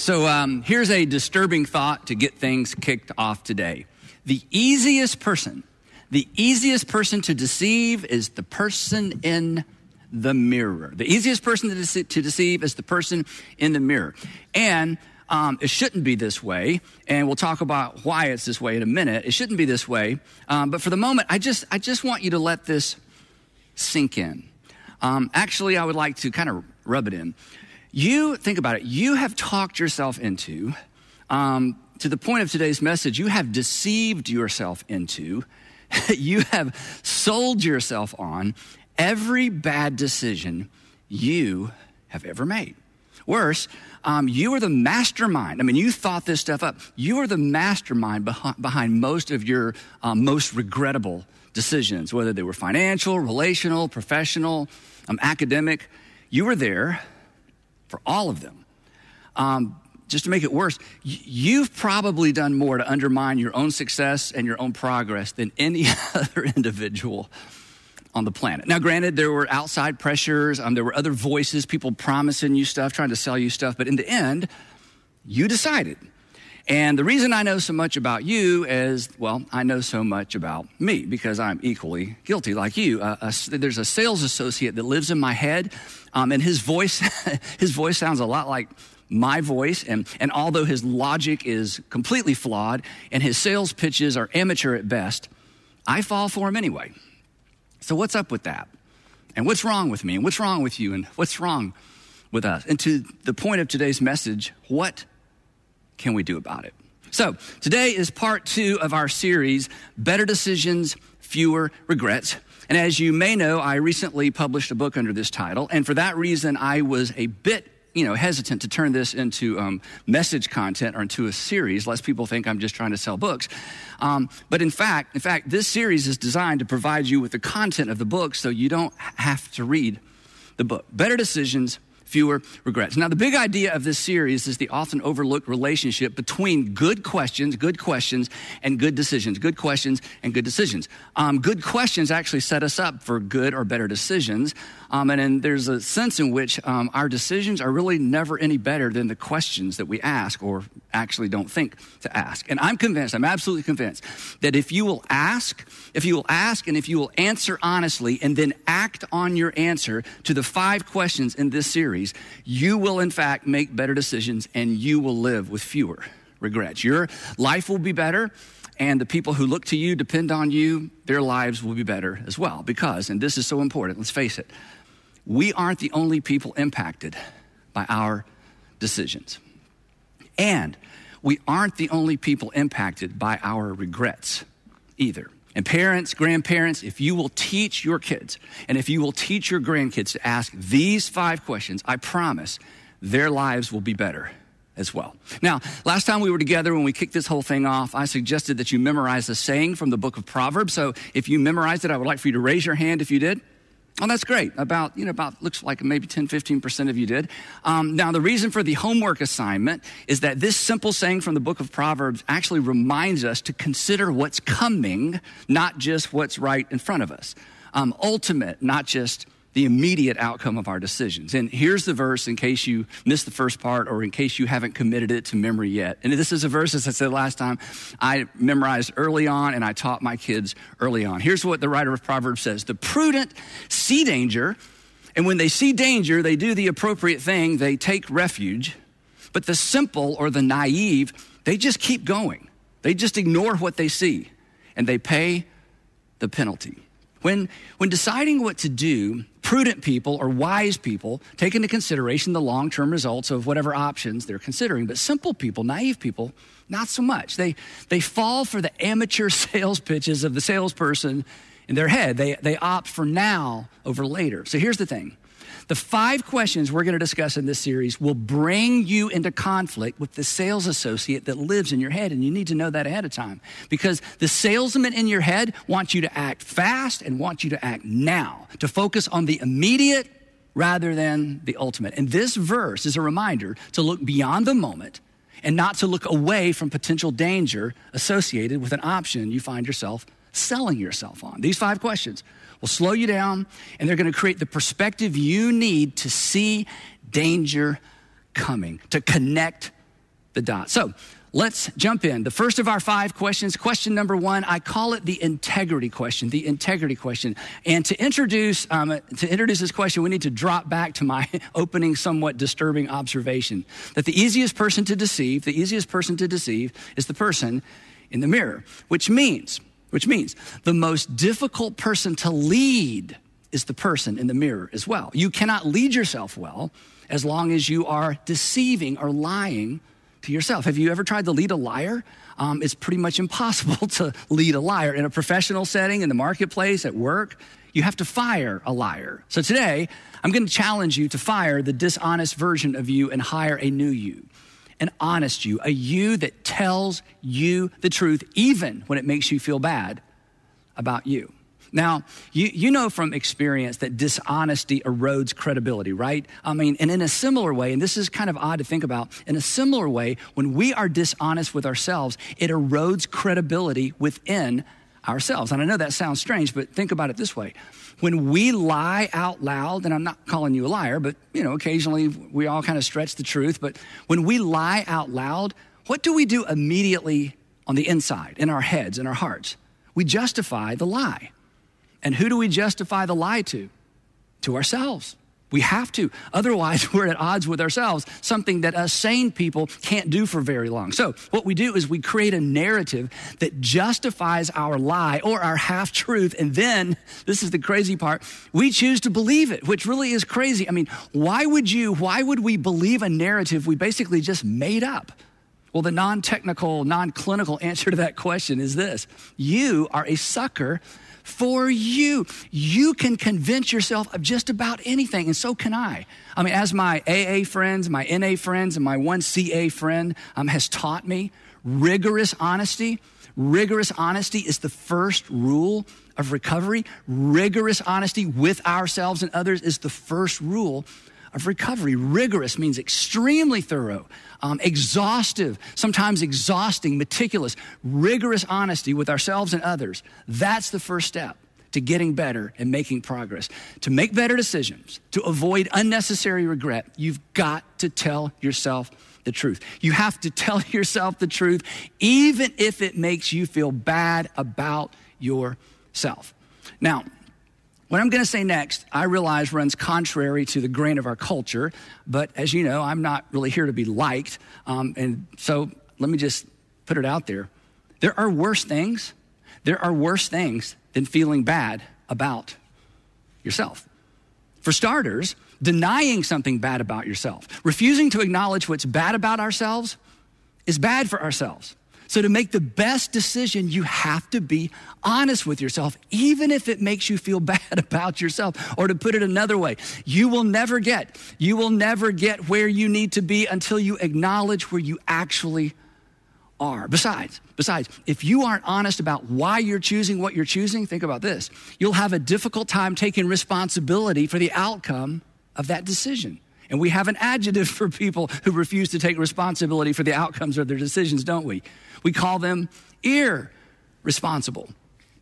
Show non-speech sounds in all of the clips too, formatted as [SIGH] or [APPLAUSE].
So um, here's a disturbing thought to get things kicked off today. The easiest person, the easiest person to deceive is the person in the mirror. The easiest person to, dece- to deceive is the person in the mirror. And um, it shouldn't be this way, and we'll talk about why it's this way in a minute. It shouldn't be this way, um, but for the moment, I just I just want you to let this sink in. Um, actually, I would like to kind of rub it in. You think about it. You have talked yourself into, um, to the point of today's message. You have deceived yourself into. [LAUGHS] you have sold yourself on every bad decision you have ever made. Worse, um, you are the mastermind. I mean, you thought this stuff up. You are the mastermind behind, behind most of your um, most regrettable decisions, whether they were financial, relational, professional, um, academic. You were there for all of them. Um, just to make it worse, you've probably done more to undermine your own success and your own progress than any [LAUGHS] other individual on the planet. Now, granted, there were outside pressures, um, there were other voices, people promising you stuff, trying to sell you stuff, but in the end, you decided. And the reason I know so much about you is, well, I know so much about me because I'm equally guilty like you. Uh, a, there's a sales associate that lives in my head, um, and his voice, [LAUGHS] his voice sounds a lot like my voice. And, and although his logic is completely flawed and his sales pitches are amateur at best, I fall for him anyway. So, what's up with that? And what's wrong with me? And what's wrong with you? And what's wrong with us? And to the point of today's message, what can we do about it? So, today is part two of our series Better Decisions, Fewer Regrets. And as you may know, I recently published a book under this title. And for that reason, I was a bit you know, hesitant to turn this into um, message content or into a series, lest people think I'm just trying to sell books. Um, but in fact, in fact, this series is designed to provide you with the content of the book, so you don't have to read the book. Better decisions, fewer regrets. Now, the big idea of this series is the often overlooked relationship between good questions, good questions, and good decisions. Good questions and good decisions. Um, good questions actually set us up for good or better decisions. Um, and, and there's a sense in which um, our decisions are really never any better than the questions that we ask or actually don't think to ask. And I'm convinced, I'm absolutely convinced, that if you will ask, if you will ask and if you will answer honestly and then act on your answer to the five questions in this series, you will in fact make better decisions and you will live with fewer regrets. Your life will be better and the people who look to you, depend on you, their lives will be better as well. Because, and this is so important, let's face it, we aren't the only people impacted by our decisions. And we aren't the only people impacted by our regrets either. And parents, grandparents, if you will teach your kids and if you will teach your grandkids to ask these five questions, I promise their lives will be better as well. Now, last time we were together when we kicked this whole thing off, I suggested that you memorize a saying from the book of Proverbs. So if you memorized it, I would like for you to raise your hand if you did. Oh, that's great. About, you know, about looks like maybe 10, 15% of you did. Um, now, the reason for the homework assignment is that this simple saying from the book of Proverbs actually reminds us to consider what's coming, not just what's right in front of us. Um, ultimate, not just the immediate outcome of our decisions. And here's the verse in case you missed the first part or in case you haven't committed it to memory yet. And this is a verse, as I said last time, I memorized early on and I taught my kids early on. Here's what the writer of Proverbs says The prudent see danger, and when they see danger, they do the appropriate thing, they take refuge. But the simple or the naive, they just keep going. They just ignore what they see and they pay the penalty. When, when deciding what to do, prudent people or wise people take into consideration the long term results of whatever options they're considering. But simple people, naive people, not so much. They, they fall for the amateur [LAUGHS] sales pitches of the salesperson in their head. They, they opt for now over later. So here's the thing the five questions we're going to discuss in this series will bring you into conflict with the sales associate that lives in your head, and you need to know that ahead of time because the salesman in your head wants you to act fast and wants you to act now, to focus on the immediate rather than the ultimate. And this verse is a reminder to look beyond the moment and not to look away from potential danger associated with an option you find yourself selling yourself on. These five questions will slow you down and they're going to create the perspective you need to see danger coming, to connect the dot. So let's jump in. The first of our five questions, question number one, I call it the integrity question, the integrity question. And to introduce, um, to introduce this question, we need to drop back to my [LAUGHS] opening, somewhat disturbing observation that the easiest person to deceive, the easiest person to deceive is the person in the mirror, which means, which means the most difficult person to lead is the person in the mirror as well. You cannot lead yourself well as long as you are deceiving or lying to yourself. Have you ever tried to lead a liar? Um, it's pretty much impossible [LAUGHS] to lead a liar in a professional setting, in the marketplace, at work. You have to fire a liar. So today, I'm going to challenge you to fire the dishonest version of you and hire a new you, an honest you, a you that tells you the truth, even when it makes you feel bad about you. Now, you, you know from experience that dishonesty erodes credibility, right? I mean, and in a similar way, and this is kind of odd to think about, in a similar way, when we are dishonest with ourselves, it erodes credibility within ourselves. And I know that sounds strange, but think about it this way. When we lie out loud, and I'm not calling you a liar, but you know, occasionally we all kind of stretch the truth, but when we lie out loud, what do we do immediately on the inside, in our heads, in our hearts? We justify the lie. And who do we justify the lie to? To ourselves. We have to. Otherwise, [LAUGHS] we're at odds with ourselves, something that us sane people can't do for very long. So, what we do is we create a narrative that justifies our lie or our half truth. And then, [LAUGHS] this is the crazy part, we choose to believe it, which really is crazy. I mean, why would you, why would we believe a narrative we basically just made up? Well, the non technical, non clinical [LAUGHS] answer to that question is this you are a sucker for you. You can convince yourself of just about anything, and so can I. I mean, as my AA friends, my NA friends, and my one CA friend um, has taught me, rigorous honesty, rigorous honesty is the first rule of recovery. Rigorous honesty with ourselves and others is the first rule of recovery. Rigorous means extremely thorough, um, exhaustive, sometimes exhausting, meticulous, rigorous honesty with ourselves and others. That's the first step to getting better and making progress. To make better decisions, to avoid unnecessary regret, you've got to tell yourself the truth. You have to tell [LAUGHS] yourself the truth, even if it makes you feel bad about yourself. Now, what I'm going to say next, I realize runs contrary to the grain of our culture, but as you know, I'm not really here to be liked. Um, and so let me just put it out there. There are worse things. There are worse things than feeling bad about yourself. For starters, denying something bad about yourself, refusing to acknowledge what's bad about ourselves is bad for ourselves. So, to make the best decision, you have to be honest with yourself, even if it makes you feel [LAUGHS] bad about yourself. Or to put it another way, you will never get, you will never get where you need to be until you acknowledge where you actually are. Besides, besides, if you aren't honest about why you're choosing what you're choosing, think about this. You'll have a difficult time taking responsibility for the outcome of that decision. And we have an adjective [LAUGHS] for people who refuse to take responsibility for the outcomes of their decisions, don't we? We call them irresponsible.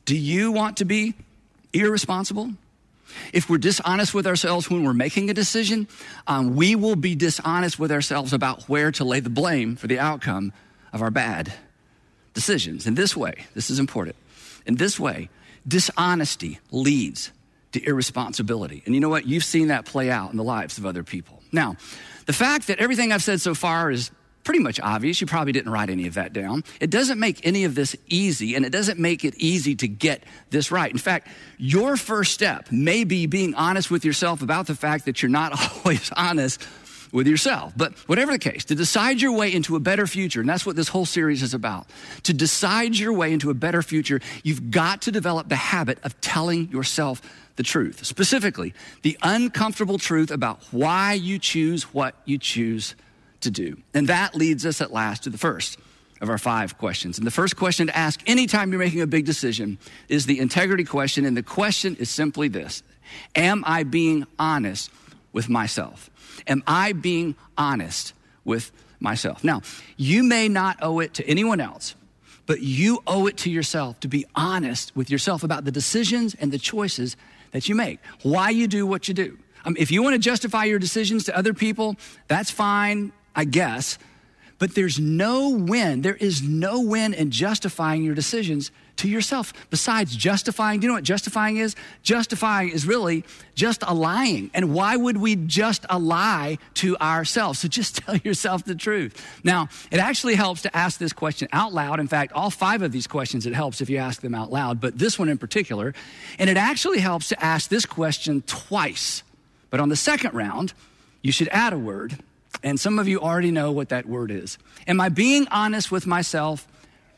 Do you want to be irresponsible? If we're dishonest with ourselves when we're making a decision, um, we will be dishonest with ourselves about where to lay the blame for the outcome of our bad decisions. In this way, this is important. In this way, dishonesty leads to irresponsibility. And you know what? You've seen that play out in the lives of other people. Now, the fact that everything I've said so far is pretty much obvious. You probably didn't write any of that down. It doesn't make any of this easy, and it doesn't make it easy to get this right. In fact, your first step may be being honest with yourself about the fact that you're not [LAUGHS] always honest with yourself. But whatever the case, to decide your way into a better future, and that's what this whole series is about. To decide your way into a better future, you've got to develop the habit of telling yourself the truth, specifically, the uncomfortable truth about why you choose what you choose to do. And that leads us at last to the first of our five questions. And the first question to ask anytime you're making a big decision is the integrity question. And the question is simply this Am I being honest with myself? Am I being honest with myself? Now, you may not owe it to anyone else, but you owe it to yourself to be honest with yourself about the decisions and the choices that you make, why you do what you do. Um, if you want to justify your decisions to other people, that's fine, I guess. But there's no win. There is no win in justifying your decisions to yourself. Besides justifying, do you know what justifying is? Justifying is really just a lying. And why would we just a lie to ourselves? So just [LAUGHS] tell yourself the truth. Now, it actually helps to ask this question out loud. In fact, all five of these questions, it helps if you ask them out loud, but this one in particular. And it actually helps to ask this question twice. But on the second round, you should add a word. And some of you already know what that word is. Am I being honest with myself?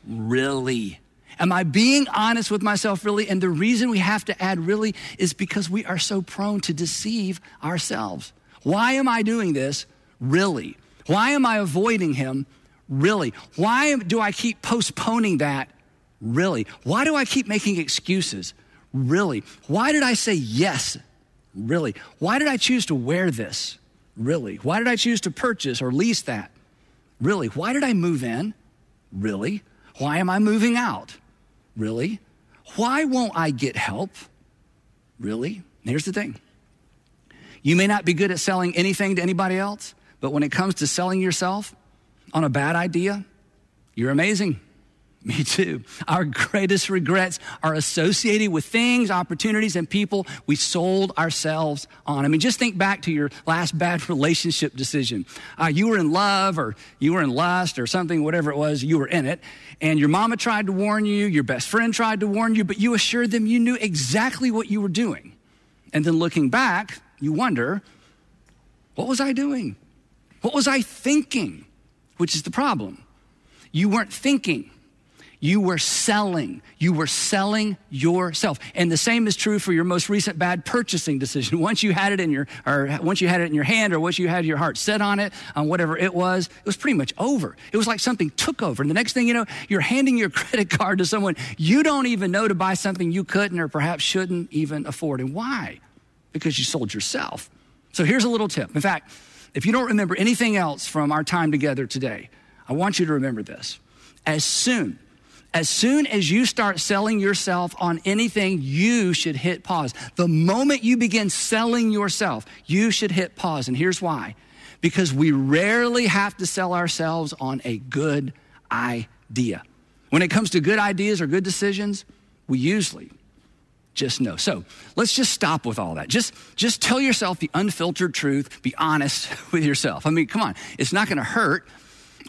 Really? Am I being honest with myself, really? And the reason we have to add really is because we are so prone to deceive ourselves. Why am I doing this? Really? Why am I avoiding him? Really? Why do I keep postponing that? Really? Why do I keep making excuses? Really? Why did I say yes? Really? Why did I choose to wear this? Really? Why did I choose to purchase or lease that? Really? Why did I move in? Really? Why am I moving out? Really? Why won't I get help? Really? Here's the thing you may not be good at selling anything to anybody else, but when it comes to selling yourself on a bad idea, you're amazing. Me too. Our greatest regrets are associated with things, opportunities, and people we sold ourselves on. I mean, just think back to your last bad [LAUGHS] relationship decision. Uh, you were in love, or you were in lust, or something, whatever it was, you were in it, and your mama tried to warn you, your best friend tried to warn you, but you assured them you knew exactly what you were doing. And then looking back, you wonder, what was I doing? What was I thinking? Which is the problem. You weren't thinking you were selling. You were selling yourself. And the same is true for your most recent bad purchasing decision. [LAUGHS] Once you had it in your, or once you had it in your hand, or once you had your heart set on it, on whatever it was, it was pretty much over. It was like something took over. And the next thing you know, you're handing your [LAUGHS] credit card to someone you don't even know to buy something you couldn't or perhaps shouldn't even afford. And why? Because you sold yourself. So here's a little tip. In fact, if you don't remember anything else from our time together today, I want you to remember this. As soon as soon as you start selling yourself on anything, you should hit pause. The moment you begin selling yourself, you should hit pause. And here's why because we rarely have to sell ourselves on a good idea. When it comes to good ideas or good decisions, we usually just know. So let's just stop with all that. Just, just tell yourself the unfiltered truth. Be honest [LAUGHS] with yourself. I mean, come on. It's not going to hurt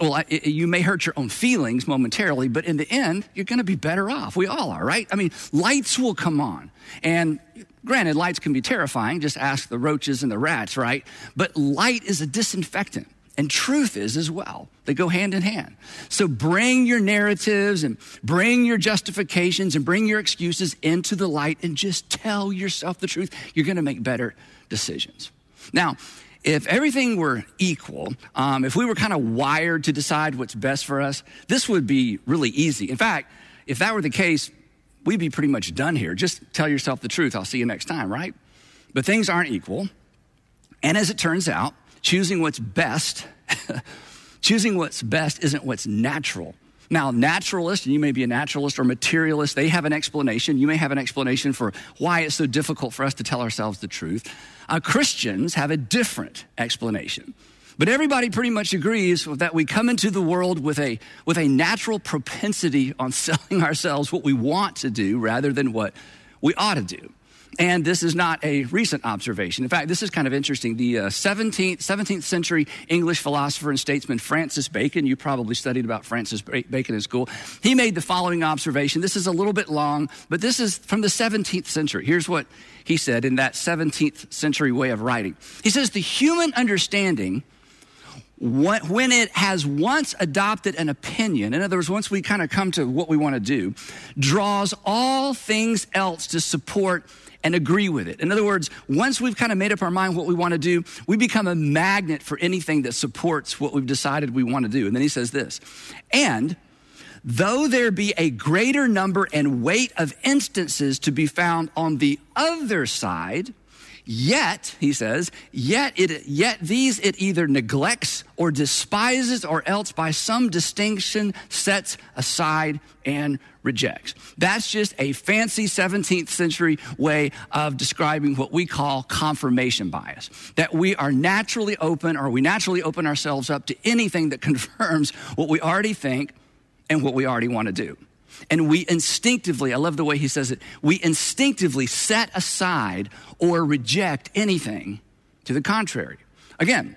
well, it, you may hurt your own feelings momentarily, but in the end, you're going to be better off. We all are, right? I mean, lights will come on. And granted, lights can be terrifying. Just ask the roaches and the rats, right? But light is a disinfectant. And truth is as well. They go hand in hand. So bring your narratives and bring your justifications and bring your excuses into the light and just tell yourself the truth. You're going to make better decisions. Now, if everything were equal, um, if we were kind of wired to decide what's best for us, this would be really easy. In fact, if that were the case, we'd be pretty much done here. Just tell yourself the truth. I'll see you next time, right? But things aren't equal. And as it turns out, choosing what's best, [LAUGHS] choosing what's best isn't what's natural. Now, naturalists, and you may be a naturalist or materialist, they have an explanation. You may have an explanation for why it's so difficult for us to tell ourselves the truth. Uh, Christians have a different explanation. But everybody pretty much agrees that we come into the world with a, with a natural propensity on [LAUGHS] selling ourselves what we want to do rather than what we ought to do. And this is not a recent observation. In fact, this is kind of interesting. The uh, 17th, 17th century English philosopher and statesman Francis Bacon, you probably studied about Francis Bacon in school, he made the following observation. This is a little bit long, but this is from the 17th century. Here's what he said in that 17th century way of writing. He says, The human understanding when it has once adopted an opinion, in other words, once we kind of come to what we want to do, draws all things else to support and agree with it. In other words, once we've kind of made up our mind what we want to do, we become a magnet for anything that supports what we've decided we want to do. And then he says this, and though there be a greater number and weight of instances to be found on the other side, Yet, he says, yet it yet these it either neglects or despises or else by some distinction sets aside and rejects. That's just a fancy 17th century way of describing what we call confirmation bias. That we are naturally open or we naturally open ourselves up to anything that [LAUGHS] confirms what we already think and what we already want to do. And we instinctively, I love the way he says it, we instinctively set aside or reject anything to the contrary. Again,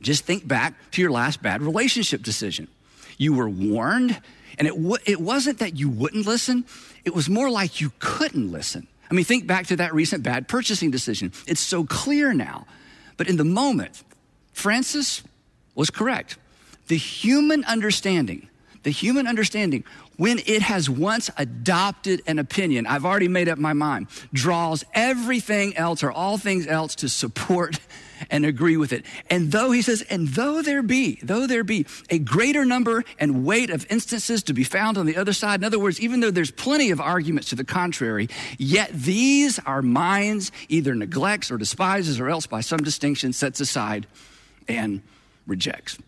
just think back to your last bad relationship decision. You were warned, and it, w- it wasn't that you wouldn't listen, it was more like you couldn't listen. I mean, think back to that recent bad purchasing decision. It's so clear now. But in the moment, Francis was correct. The human understanding, the human understanding when it has once adopted an opinion, I've already made up my mind, draws everything else or all things else to support [LAUGHS] and agree with it. And though he says, and though there be, though there be a greater number and weight of instances to be found on the other side, in other words, even though there's plenty of arguments to the contrary, yet these our minds either neglects or despises or else by some distinction sets aside and rejects.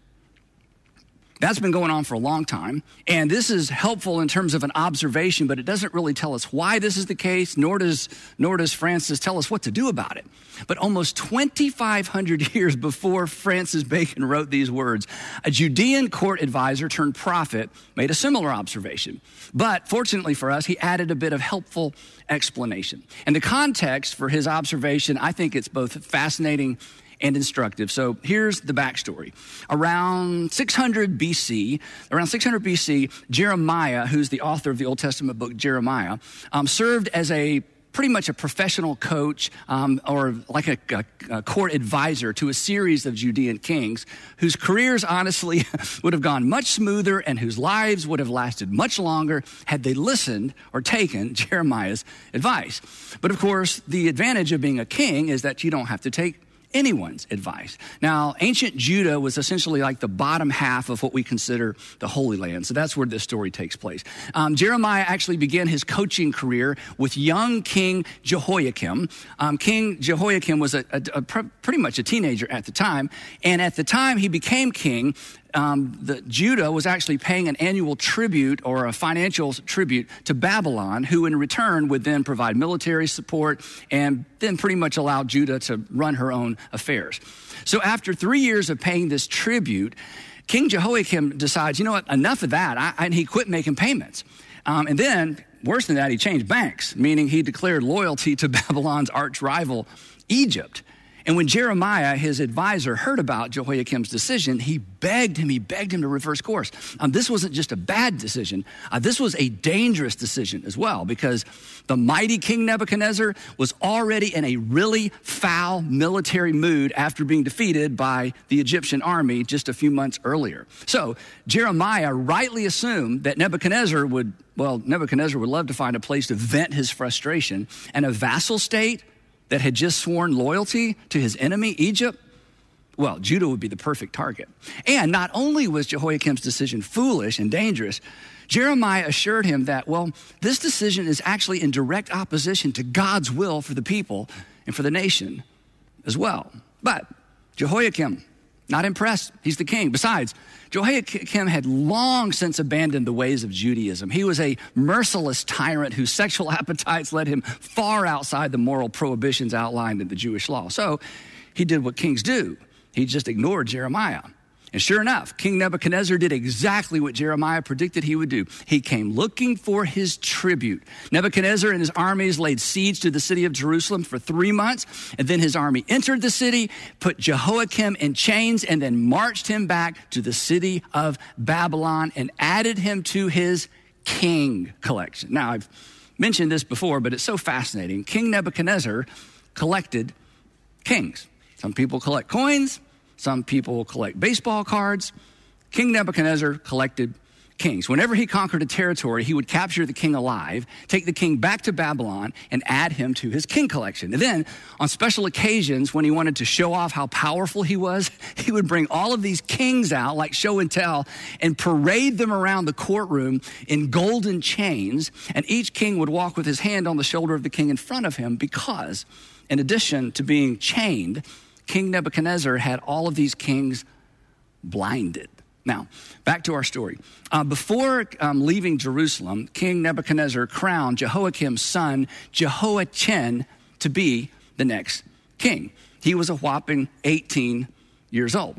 That's been going on for a long time. And this is helpful in terms of an observation, but it doesn't really tell us why this is the case, nor does, nor does Francis tell us what to do about it. But almost 2,500 [LAUGHS] years before Francis Bacon wrote these words, a Judean court advisor turned prophet made a similar observation. But fortunately for us, he added a bit of helpful explanation. And the context for his observation, I think it's both fascinating and instructive. So here's the backstory. Around 600 BC, around 600 BC, Jeremiah, who's the author of the Old Testament book Jeremiah, um, served as a pretty much a professional coach um, or like a, a, a, court advisor to a series of Judean kings whose careers honestly [LAUGHS] would have gone much smoother and whose lives would have lasted much longer had they listened or taken [LAUGHS] Jeremiah's advice. But of course, the advantage of being a king is that you don't have to take anyone's advice. Now, ancient Judah was essentially like the bottom half of what we consider the Holy Land. So that's where this story takes place. Um, Jeremiah actually began his coaching career with young King Jehoiakim. Um, king Jehoiakim was a, a, a, pretty much a teenager at the time. And at the time he became king, um, the, Judah was actually paying an annual tribute or a financial tribute to Babylon, who in return would then provide military support and then pretty much allow Judah to run her own affairs. So after three years of paying this tribute, King Jehoiakim decides, you know what, enough of that. I, and he quit making payments. Um, and then, worse than that, he changed banks, meaning he declared loyalty to [LAUGHS] Babylon's arch rival, Egypt. And when Jeremiah, his advisor, heard about Jehoiakim's decision, he begged him, he begged him to reverse course. Um, this wasn't just a bad decision, uh, this was a dangerous decision as well, because the mighty King Nebuchadnezzar was already in a really foul military mood after being defeated by the Egyptian army just a few months earlier. So Jeremiah rightly assumed that Nebuchadnezzar would, well, Nebuchadnezzar would love to find a place to vent his frustration, and a vassal state that had just sworn loyalty to his enemy, Egypt, well, Judah would be the perfect target. And not only was Jehoiakim's decision foolish and dangerous, Jeremiah assured him that, well, this decision is actually in direct opposition to God's will for the people and for the nation as well. But Jehoiakim, not impressed. He's the king. Besides, Jehoiakim had long since abandoned the ways of Judaism. He was a merciless tyrant whose sexual [LAUGHS] appetites led him far outside the moral prohibitions outlined in the Jewish law. So he did what kings do. He just ignored Jeremiah. And sure enough, King Nebuchadnezzar did exactly what Jeremiah predicted he would do. He came looking for his tribute. Nebuchadnezzar and his armies laid siege to the city of Jerusalem for three months, and then his army entered the city, put Jehoiakim in chains, and then marched him back to the city of Babylon and added him to his king collection. Now, I've mentioned this before, but it's so fascinating. King Nebuchadnezzar collected kings. Some people collect coins. Some people will collect baseball cards. King Nebuchadnezzar collected kings. Whenever he conquered a territory, he would capture the king alive, take the king back to Babylon, and add him to his king collection. And then, on special occasions, when he wanted to show off how powerful he was, [LAUGHS] he would bring all of these kings out, like show and tell, and parade them around the courtroom in golden chains. And each king would walk with his hand on the shoulder of the king in front of him because, in addition to being chained, King Nebuchadnezzar had all of these kings blinded. Now, back to our story. Uh, before um, leaving Jerusalem, King Nebuchadnezzar crowned Jehoiakim's son, Jehoiachin, to be the next king. He was a whopping 18 years old.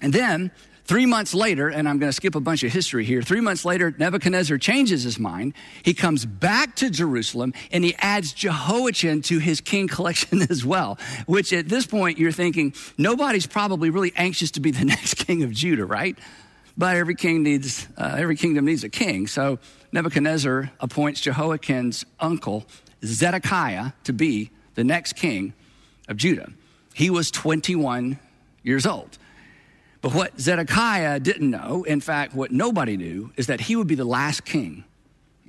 And then Three months later, and I'm going to skip a bunch of history here. Three months later, Nebuchadnezzar changes his mind. He comes back to Jerusalem and he adds Jehoiachin to his king collection [LAUGHS] as well, which at this point you're thinking, nobody's probably really anxious to be the [LAUGHS] next king of Judah, right? But every king needs, uh, every kingdom needs a king. So Nebuchadnezzar appoints Jehoiachin's uncle, Zedekiah, to be the next king of Judah. He was 21 years old. But what Zedekiah didn't know, in fact, what nobody knew, is that he would be the last king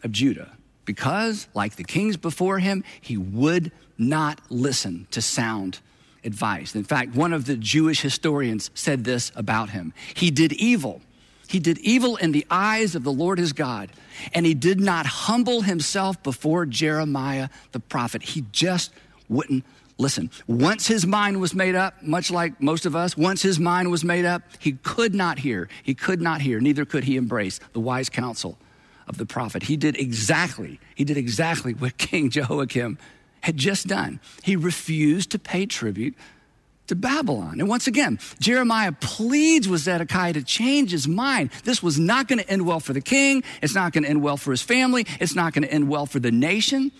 of Judah. Because, like the kings before him, he would not listen to sound advice. In fact, one of the Jewish historians said this about him He did evil. He did evil in the eyes of the Lord his God, and he did not humble himself before Jeremiah the prophet. He just wouldn't Listen, once his mind was made up, much like most of us, once his mind was made up, he could not hear. He could not hear, neither could he embrace the wise counsel of the prophet. He did exactly, he did exactly what [LAUGHS] King Jehoiakim had just done. He refused to pay tribute to Babylon. And once again, Jeremiah pleads with Zedekiah to change his mind. This was not going to end well for the king. It's not going to end well for his family. It's not going to end well for the nation.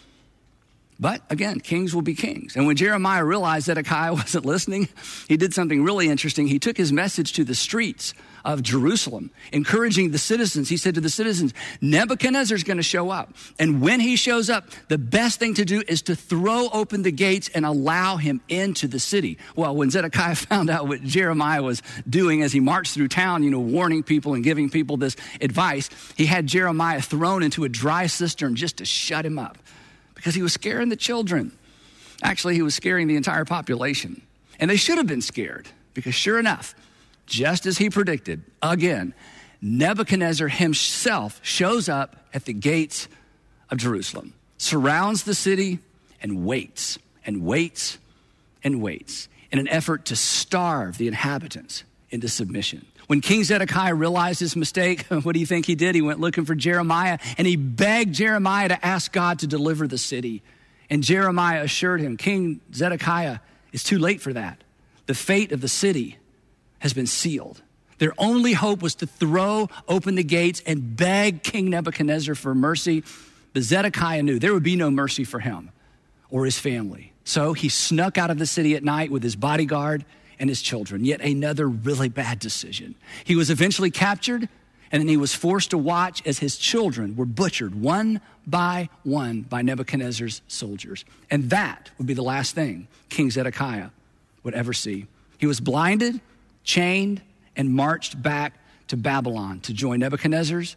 But again, kings will be kings. And when Jeremiah realized that Zedekiah [LAUGHS] wasn't listening, he did something really interesting. He took his message to the streets of Jerusalem, encouraging the citizens. He said to the citizens, Nebuchadnezzar's going to show up. And when he shows up, the best thing to do is to throw open the gates and allow him into the city. Well, when Zedekiah [LAUGHS] found out what Jeremiah was doing as he marched through town, you know, warning people and giving people this advice, he had Jeremiah thrown into a dry cistern just to shut him up because he was scaring the children. Actually, he was scaring the entire population. And they should have been scared because, sure enough, just as he predicted, again, Nebuchadnezzar himself shows up at the gates of Jerusalem, surrounds the city, and waits and waits and waits in an effort to starve the inhabitants into submission. When King Zedekiah realized his mistake, [LAUGHS] what do you think he did? He went looking for Jeremiah and he begged Jeremiah to ask God to deliver the city. And Jeremiah assured him, King Zedekiah, it's too late for that. The fate of the city has been sealed. Their only hope was to throw open the gates and beg King Nebuchadnezzar for mercy. But Zedekiah knew there would be no mercy for him or his family. So he snuck out of the city at night with his bodyguard and his children. Yet another really bad decision. He was eventually captured, and then he was forced to watch as his children were butchered one by one by Nebuchadnezzar's soldiers. And that would be the last thing King Zedekiah would ever see. He was blinded, chained, and marched back to Babylon to join Nebuchadnezzar's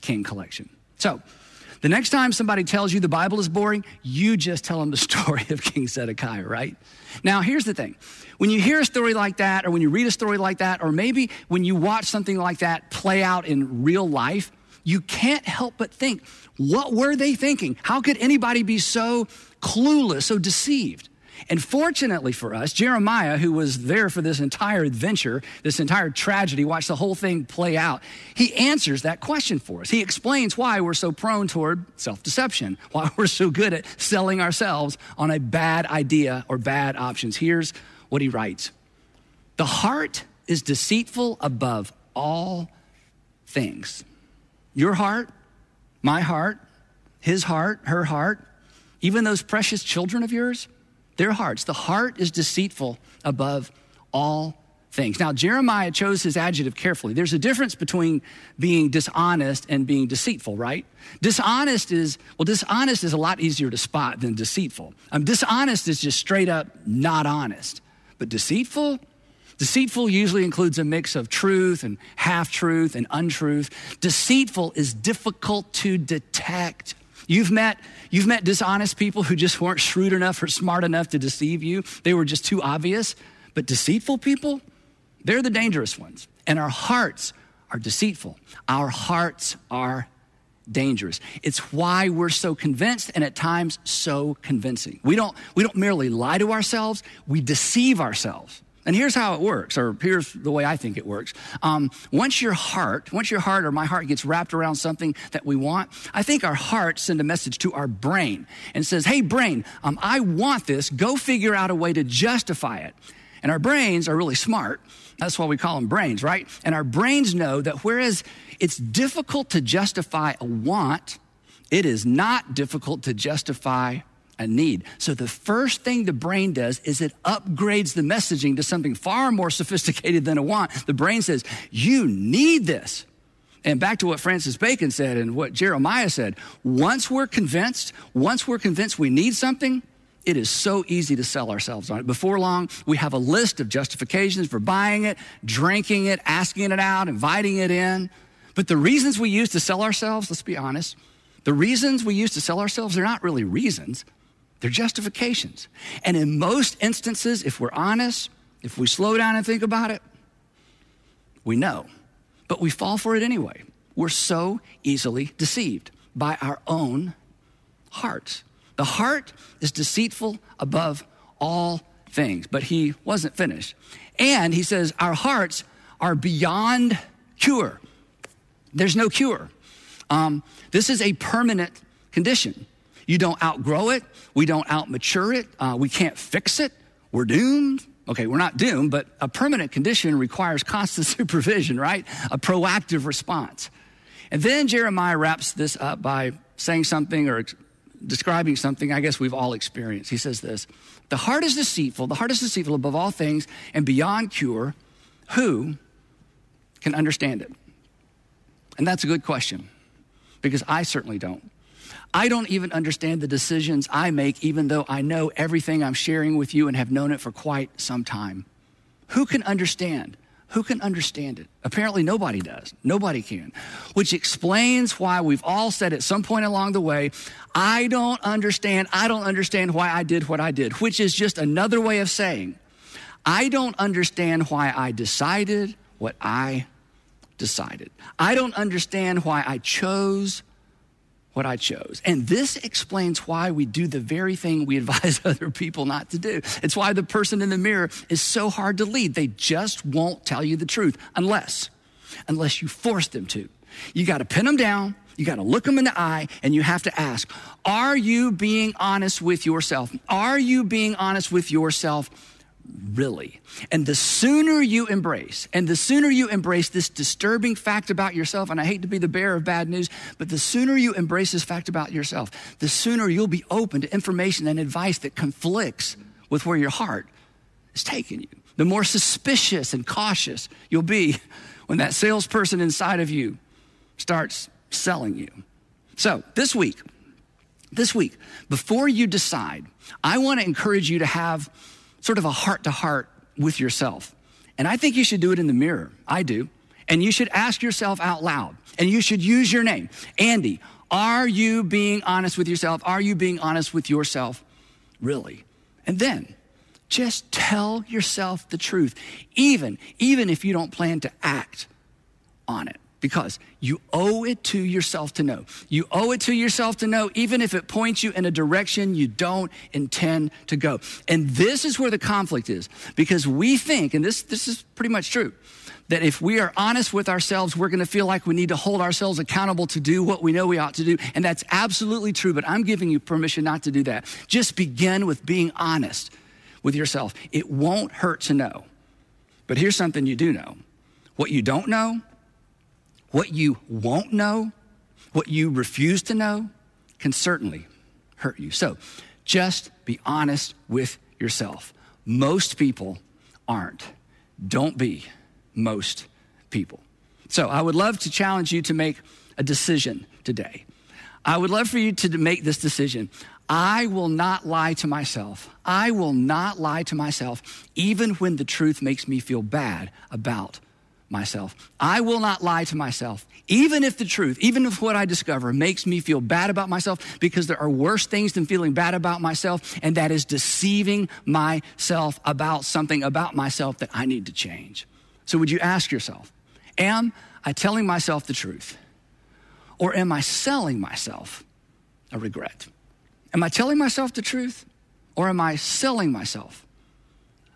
king collection. So, the next time somebody tells you the Bible is boring, you just tell them the [LAUGHS] story of King Zedekiah, right? Now, here's the thing. When you hear a story like that, or when you read a story like that, or maybe when you watch something like that play out in real life, you can't help but think, what were they thinking? How could anybody be so clueless, so deceived? And fortunately for us, Jeremiah, who was there for this entire adventure, this entire tragedy, watched the whole thing play out, he answers that question for us. He explains why we're so prone toward self deception, why we're so good at selling ourselves on a bad idea or bad options. Here's what he writes The heart is deceitful above all things. Your heart, my heart, his heart, her heart, even those precious children of yours their hearts. The heart is deceitful above all things. Now, Jeremiah chose his adjective carefully. There's a difference between being dishonest and being deceitful, right? Dishonest is, well, dishonest is a lot easier to spot than deceitful. Um, dishonest is just straight up not honest. But deceitful, Deceitful usually includes a mix of truth and half truth and untruth. Deceitful is difficult to detect. You've met, you've met dishonest people who just weren't shrewd enough or smart enough to deceive you. They were just too obvious. But deceitful people, they're the dangerous ones. And our hearts are deceitful. Our hearts are dangerous. It's why we're so convinced and at times so convincing. We don't, we don't merely lie to ourselves, we deceive ourselves. And here's how it works, or here's the way I think it works. Um, once your heart, once your heart or my heart gets wrapped around something that we want, I think our heart send a message to our brain and says, "Hey, brain, um, I want this. Go figure out a way to justify it." And our brains are really smart. That's why we call them brains, right? And our brains know that whereas it's difficult to justify a want, it is not difficult to justify a need. So the first thing the brain does is it upgrades the messaging to something far more sophisticated than a want. The brain says, You need this. And back to what Francis Bacon said and what Jeremiah said once we're convinced, once we're convinced we need something, it is so easy to sell ourselves on it. Before long, we have a list of justifications for buying it, drinking it, asking it out, inviting it in. But the reasons we use to sell ourselves, let's be honest, the reasons we use to sell ourselves, they're not really reasons. They're justifications. And in most instances, if we're honest, if we slow down and think about it, we know. But we fall for it anyway. We're so easily deceived by our own hearts. The heart is deceitful above all things. But he wasn't finished. And he says, Our hearts are beyond cure. There's no cure. Um, this is a permanent condition. You don't outgrow it. We don't outmature it. Uh, we can't fix it. We're doomed. Okay, we're not doomed, but a permanent condition requires constant [LAUGHS] supervision, right? A proactive response. And then Jeremiah wraps this up by saying something or describing something I guess we've all experienced. He says this The heart is deceitful, the heart is deceitful above all things and beyond cure. Who can understand it? And that's a good question because I certainly don't. I don't even understand the decisions I make, even though I know everything I'm sharing with you and have known it for quite some time. Who can understand? Who can understand it? Apparently, nobody does. Nobody can. Which explains why we've all said at some point along the way, I don't understand. I don't understand why I did what I did, which is just another way of saying, I don't understand why I decided what I decided. I don't understand why I chose what I chose. And this explains why we do the very thing we [LAUGHS] advise other people not to do. It's why the person in the mirror is so hard to lead. They just won't tell you the truth unless, unless you force them to. You got to pin them down. You got to look them in the eye and you have to ask, are you being honest with yourself? Are you being honest with yourself? Really. And the sooner you embrace, and the sooner you embrace this disturbing fact about yourself, and I hate to be the bearer of bad news, but the sooner you embrace this fact about yourself, the sooner you'll be open to information and advice that conflicts with where your heart is taking you. The more suspicious and cautious you'll be [LAUGHS] when that salesperson inside of you starts selling you. So, this week, this week, before you decide, I want to encourage you to have sort of a heart to heart with yourself. And I think you should do it in the mirror. I do. And you should ask yourself out loud. And you should use your name. Andy, are you being honest with yourself? Are you being honest with yourself? Really? And then just tell yourself the truth, even, even if you don't plan to act on it because you owe it to yourself to know. You owe it to yourself to know, even if it points you in a direction you don't intend to go. And this is where the conflict is because we think, and this, this is pretty much true, that if we are honest with ourselves, we're going to feel like we need to hold ourselves accountable to do what we know we ought to do. And that's absolutely true, but I'm giving you permission not to do that. Just begin with being honest with yourself. It won't hurt to know. But here's something you do know what you don't know what you won't know, what you refuse to know, can certainly hurt you. So just be honest with yourself. Most people aren't. Don't be most people. So I would love to challenge you to make a decision today. I would love for you to make this decision. I will not lie to myself. I will not lie to myself, even when the truth makes me feel bad about myself. I will not lie to myself, even if the truth, even if what I discover makes me feel bad about myself, because there are worse things than feeling bad about myself, and that is deceiving myself about something about myself that I need to change. So, would you ask yourself, am I telling myself the truth? Or am I selling myself a regret? Am I telling myself the truth or am I selling myself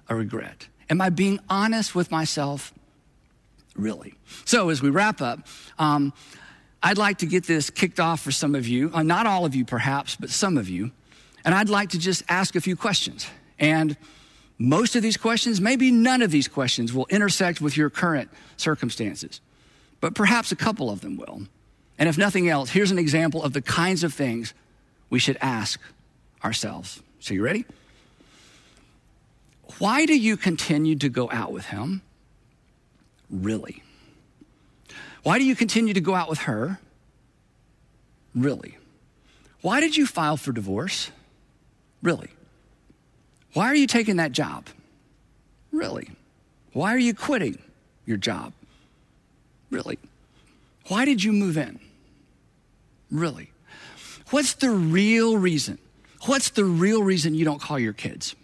a regret? Am I being honest with myself really? So, as we wrap up, um, I'd like to get this kicked off for some of you, uh, not all of you perhaps, but some of you. And I'd like to just ask a few questions. And most of these questions, maybe none of these questions will intersect with your current circumstances, but perhaps a couple of them will. And if nothing else, here's an example of the kinds of things we should ask ourselves. So, you ready? Why do you continue to go out with him? Really? Why do you continue to go out with her? Really? Why did you file for divorce? Really? Why are you taking that job? Really? Why are you quitting your job? Really? Why did you move in? Really? What's the real reason? What's the real reason you don't call your kids?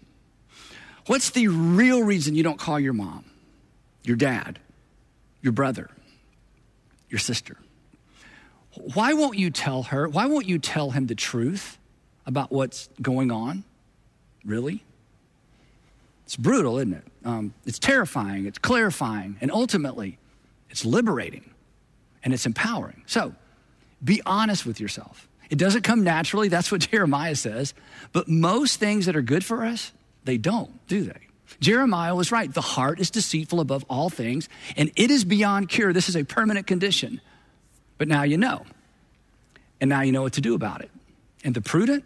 What's the real reason you don't call your mom, your dad, your brother, your sister? Why won't you tell her? Why won't you tell him the truth about what's going on? Really? It's brutal, isn't it? Um, it's terrifying, it's clarifying, and ultimately, it's liberating and it's empowering. So, be honest with yourself. It doesn't come naturally. That's what [LAUGHS] Jeremiah says. But most things that are good for us, they don't, do they? Jeremiah was right. The heart is deceitful above all things, and it is beyond cure. This is a permanent condition. But now you know. And now you know what to do about it. And the prudent,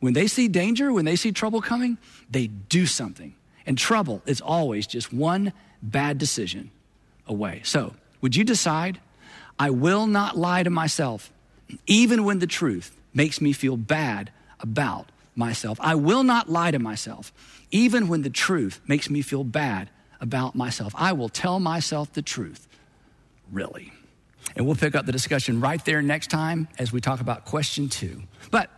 when they see danger, when they see trouble coming, they do something. And trouble is always just one bad decision away. So, would you decide, I will not lie to myself? even when the truth makes me feel bad about myself. I will not lie to myself, even when the truth makes me feel bad about myself. I will tell myself the truth, really. And we'll pick up the discussion right there next time as we talk about question two. But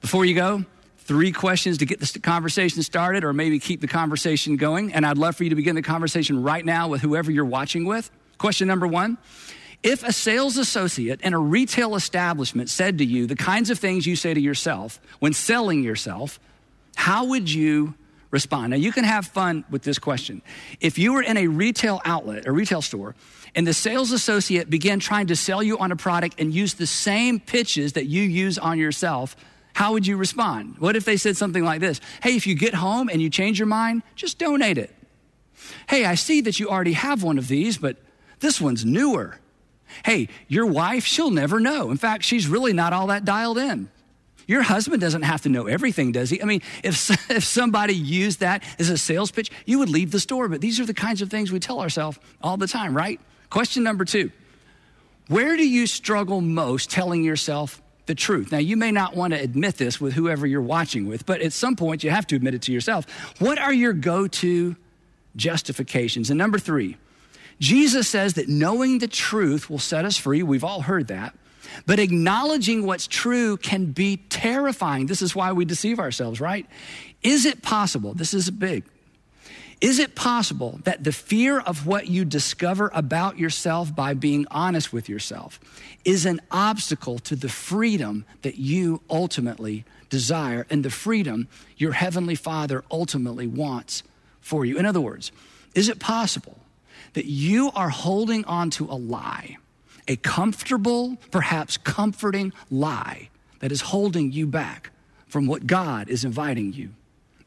before you go, three questions to get this conversation started or maybe keep the conversation going. And I'd love for you to begin the conversation right now with whoever you're watching with. Question number one if a sales associate in a retail establishment said to you the kinds of things you say to yourself when selling yourself, how would you respond? Now, you can have fun with this question. If you were in a retail outlet, a retail store, and the sales associate began trying to sell you on a product and use the same pitches that you use on yourself, how would you respond? What if they said something like this? Hey, if you get home and you change your mind, just donate it. Hey, I see that you already have one of these, but this one's newer. Hey, your wife, she'll never know. In fact, she's really not all that dialed in. Your husband doesn't have to know everything, does he? I mean, if, [LAUGHS] if somebody used that as a sales pitch, you would leave the store. But these are the kinds of things we tell ourselves all the time, right? Question number two Where do you struggle most telling yourself the truth? Now, you may not want to admit this with whoever you're watching with, but at some point you have to admit it to yourself. What are your go to justifications? And number three, Jesus says that knowing the truth will set us free. We've all heard that. But acknowledging what's true can be terrifying. This is why we deceive ourselves, right? Is it possible? This is big. Is it possible that the fear of what you discover about yourself by being honest with yourself is an obstacle to the freedom that you ultimately desire and the freedom your Heavenly Father ultimately wants for you? In other words, is it possible that you are holding on to a lie, a comfortable, perhaps comforting lie that is holding you back from what God is inviting you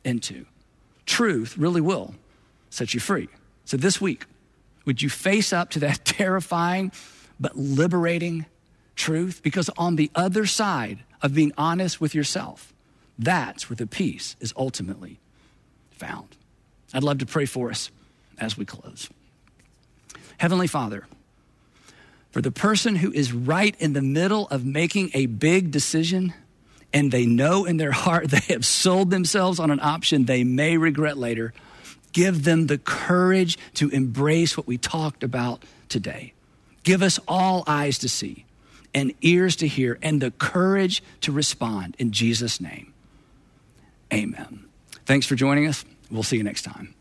into. Truth really will set you free. So this week, would you face up to that [LAUGHS] terrifying but liberating truth? Because on the other side of being honest with yourself, that's where the peace is ultimately found. I'd love to pray for us as we close. Heavenly Father, for the person who is right in the middle of making a big decision and they know in their heart [LAUGHS] they have sold themselves on an option they may regret later, give them the courage to embrace what we talked about today. Give us all eyes to see and ears to hear and the courage to respond in Jesus' name. Amen. Thanks for joining us. We'll see you next time.